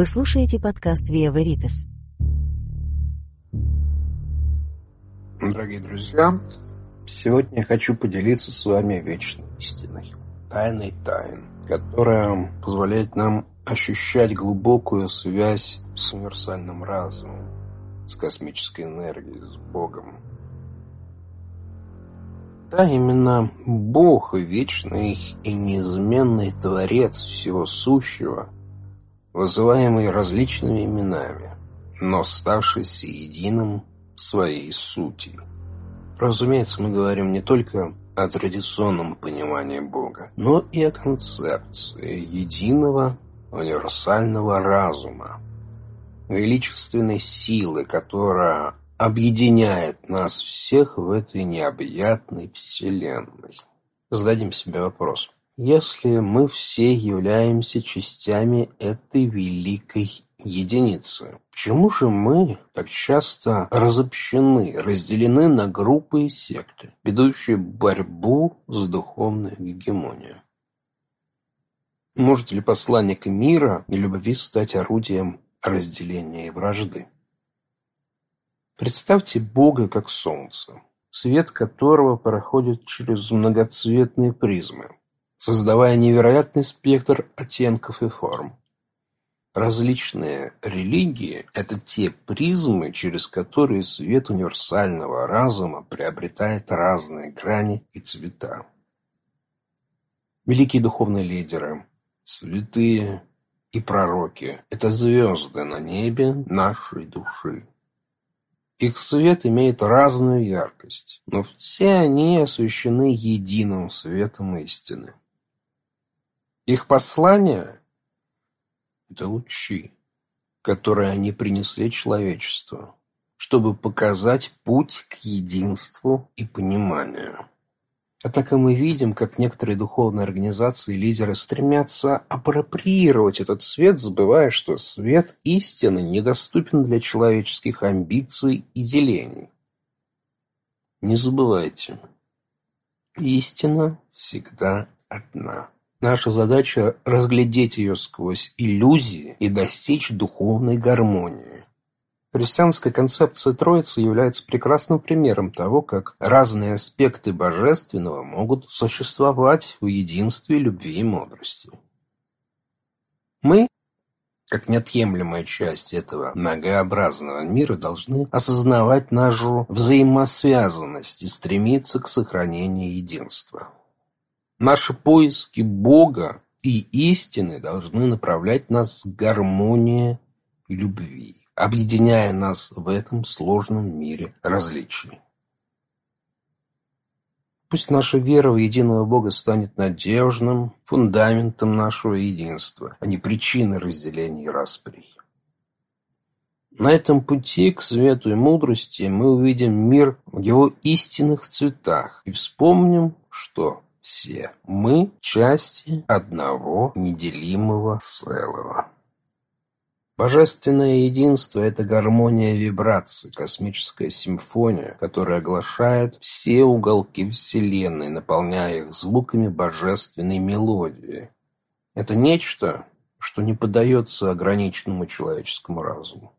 Вы слушаете подкаст Via Veritas. Дорогие друзья, сегодня я хочу поделиться с вами вечной истиной, тайной тайн, которая позволяет нам ощущать глубокую связь с универсальным разумом, с космической энергией, с Богом. Да, именно Бог, вечный и неизменный Творец всего сущего, вызываемый различными именами, но ставшийся единым своей сути. Разумеется, мы говорим не только о традиционном понимании Бога, но и о концепции единого универсального разума, величественной силы, которая объединяет нас всех в этой необъятной вселенной. Зададим себе вопрос. Если мы все являемся частями этой великой единицы, почему же мы так часто разобщены, разделены на группы и секты, ведущие борьбу за духовную гегемонию? Может ли посланник мира и любви стать орудием разделения и вражды? Представьте Бога как солнце, свет которого проходит через многоцветные призмы, создавая невероятный спектр оттенков и форм. Различные религии – это те призмы, через которые свет универсального разума приобретает разные грани и цвета. Великие духовные лидеры, святые и пророки – это звезды на небе нашей души. Их свет имеет разную яркость, но все они освещены единым светом истины. Их послание это лучи, которые они принесли человечеству, чтобы показать путь к единству и пониманию. Однако мы видим, как некоторые духовные организации и лидеры стремятся апроприировать этот свет, забывая, что свет истины недоступен для человеческих амбиций и делений. Не забывайте, истина всегда одна. Наша задача – разглядеть ее сквозь иллюзии и достичь духовной гармонии. Христианская концепция Троицы является прекрасным примером того, как разные аспекты божественного могут существовать в единстве любви и мудрости. Мы, как неотъемлемая часть этого многообразного мира, должны осознавать нашу взаимосвязанность и стремиться к сохранению единства. Наши поиски Бога и истины должны направлять нас к гармонии любви, объединяя нас в этом сложном мире различий. Пусть наша вера в единого Бога станет надежным фундаментом нашего единства, а не причиной разделений и расприй. На этом пути к свету и мудрости мы увидим мир в его истинных цветах и вспомним, что все мы части одного неделимого целого. Божественное единство – это гармония вибраций, космическая симфония, которая оглашает все уголки Вселенной, наполняя их звуками божественной мелодии. Это нечто, что не поддается ограниченному человеческому разуму.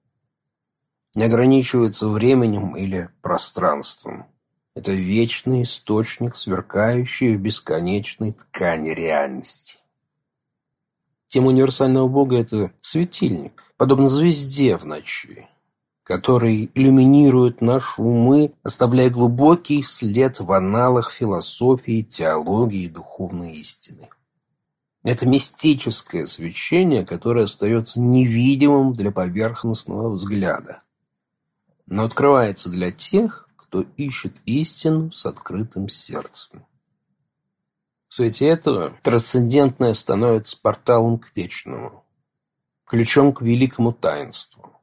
Не ограничивается временем или пространством. Это вечный источник, сверкающий в бесконечной ткани реальности. Тема универсального Бога – это светильник, подобно звезде в ночи, который иллюминирует наши умы, оставляя глубокий след в аналах философии, теологии и духовной истины. Это мистическое свечение, которое остается невидимым для поверхностного взгляда, но открывается для тех, кто ищет истину с открытым сердцем. В свете этого трансцендентное становится порталом к вечному, ключом к великому таинству.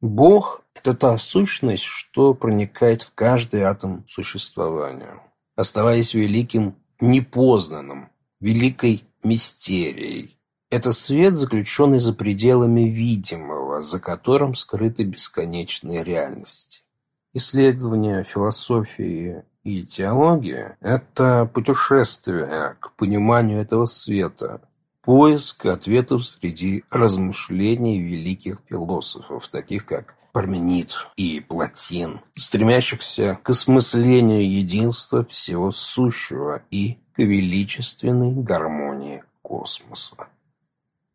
Бог – это та сущность, что проникает в каждый атом существования, оставаясь великим непознанным, великой мистерией. Это свет, заключенный за пределами видимого, за которым скрыты бесконечные реальности. Исследование философии и теологии – это путешествие к пониманию этого света, поиск ответов среди размышлений великих философов, таких как Парменид и Платин, стремящихся к осмыслению единства всего сущего и к величественной гармонии космоса.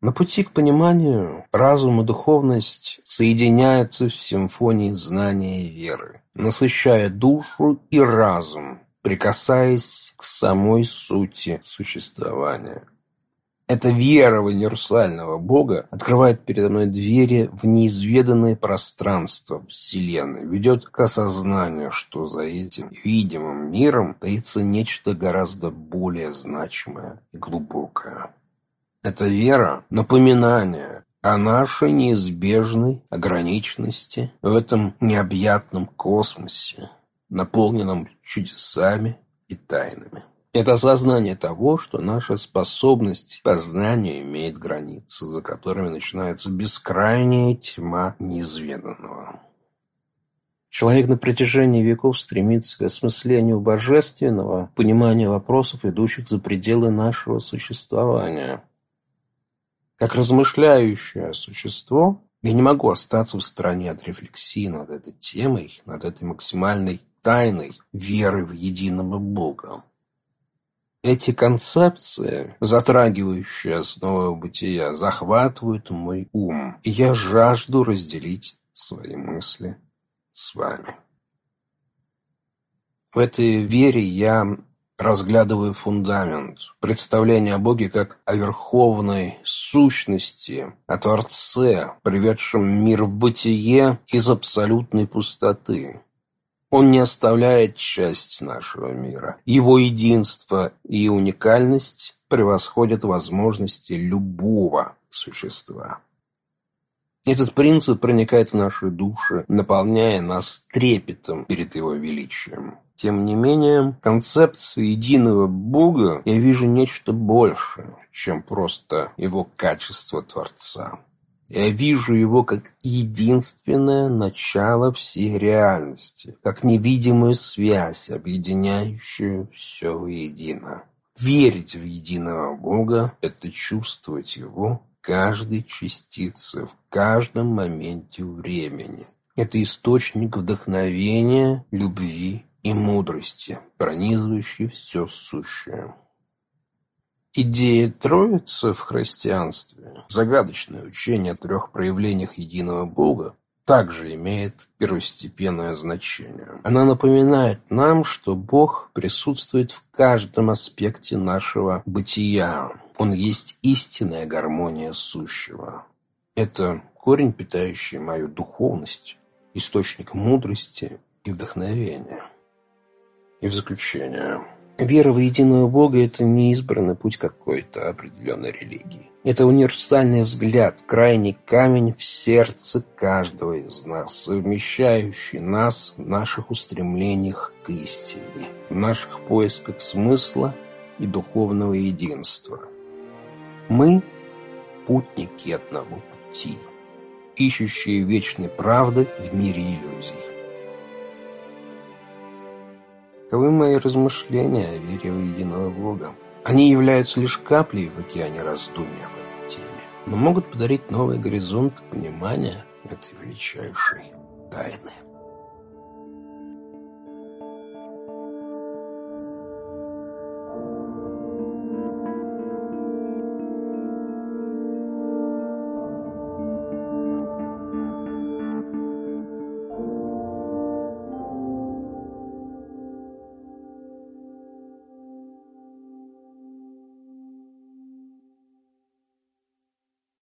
На пути к пониманию разум и духовность соединяются в симфонии знания и веры, насыщая душу и разум, прикасаясь к самой сути существования. Эта вера в универсального Бога открывает передо мной двери в неизведанное пространство Вселенной, ведет к осознанию, что за этим видимым миром таится нечто гораздо более значимое и глубокое. Эта вера – напоминание о нашей неизбежной ограниченности в этом необъятном космосе, наполненном чудесами и тайнами. Это осознание того, что наша способность к познанию имеет границы, за которыми начинается бескрайняя тьма неизведанного. Человек на протяжении веков стремится к осмыслению божественного, пониманию вопросов, идущих за пределы нашего существования. Как размышляющее существо, я не могу остаться в стороне от рефлексии над этой темой, над этой максимальной тайной веры в единого Бога. Эти концепции, затрагивающие основы бытия, захватывают мой ум, и я жажду разделить свои мысли с вами. В этой вере я разглядываю фундамент, представление о Боге как о верховной сущности, о Творце, приведшем мир в бытие из абсолютной пустоты, он не оставляет часть нашего мира. Его единство и уникальность превосходят возможности любого существа. Этот принцип проникает в наши души, наполняя нас трепетом перед его величием. Тем не менее, концепции единого Бога я вижу нечто большее, чем просто его качество Творца. Я вижу его как единственное начало всей реальности, как невидимую связь, объединяющую все воедино. Верить в единого Бога – это чувствовать Его каждой частице, в каждом моменте времени. Это источник вдохновения, любви и мудрости, пронизывающий все сущее. Идея Троицы в христианстве, загадочное учение о трех проявлениях единого Бога, также имеет первостепенное значение. Она напоминает нам, что Бог присутствует в каждом аспекте нашего бытия. Он есть истинная гармония сущего. Это корень, питающий мою духовность, источник мудрости и вдохновения. И в заключение – Вера в единого Бога – это не избранный путь какой-то определенной религии. Это универсальный взгляд, крайний камень в сердце каждого из нас, совмещающий нас в наших устремлениях к истине, в наших поисках смысла и духовного единства. Мы – путники одного пути, ищущие вечной правды в мире иллюзий. Таковы мои размышления о вере в единого Бога. Они являются лишь каплей в океане раздумий об этой теме, но могут подарить новый горизонт понимания этой величайшей тайны.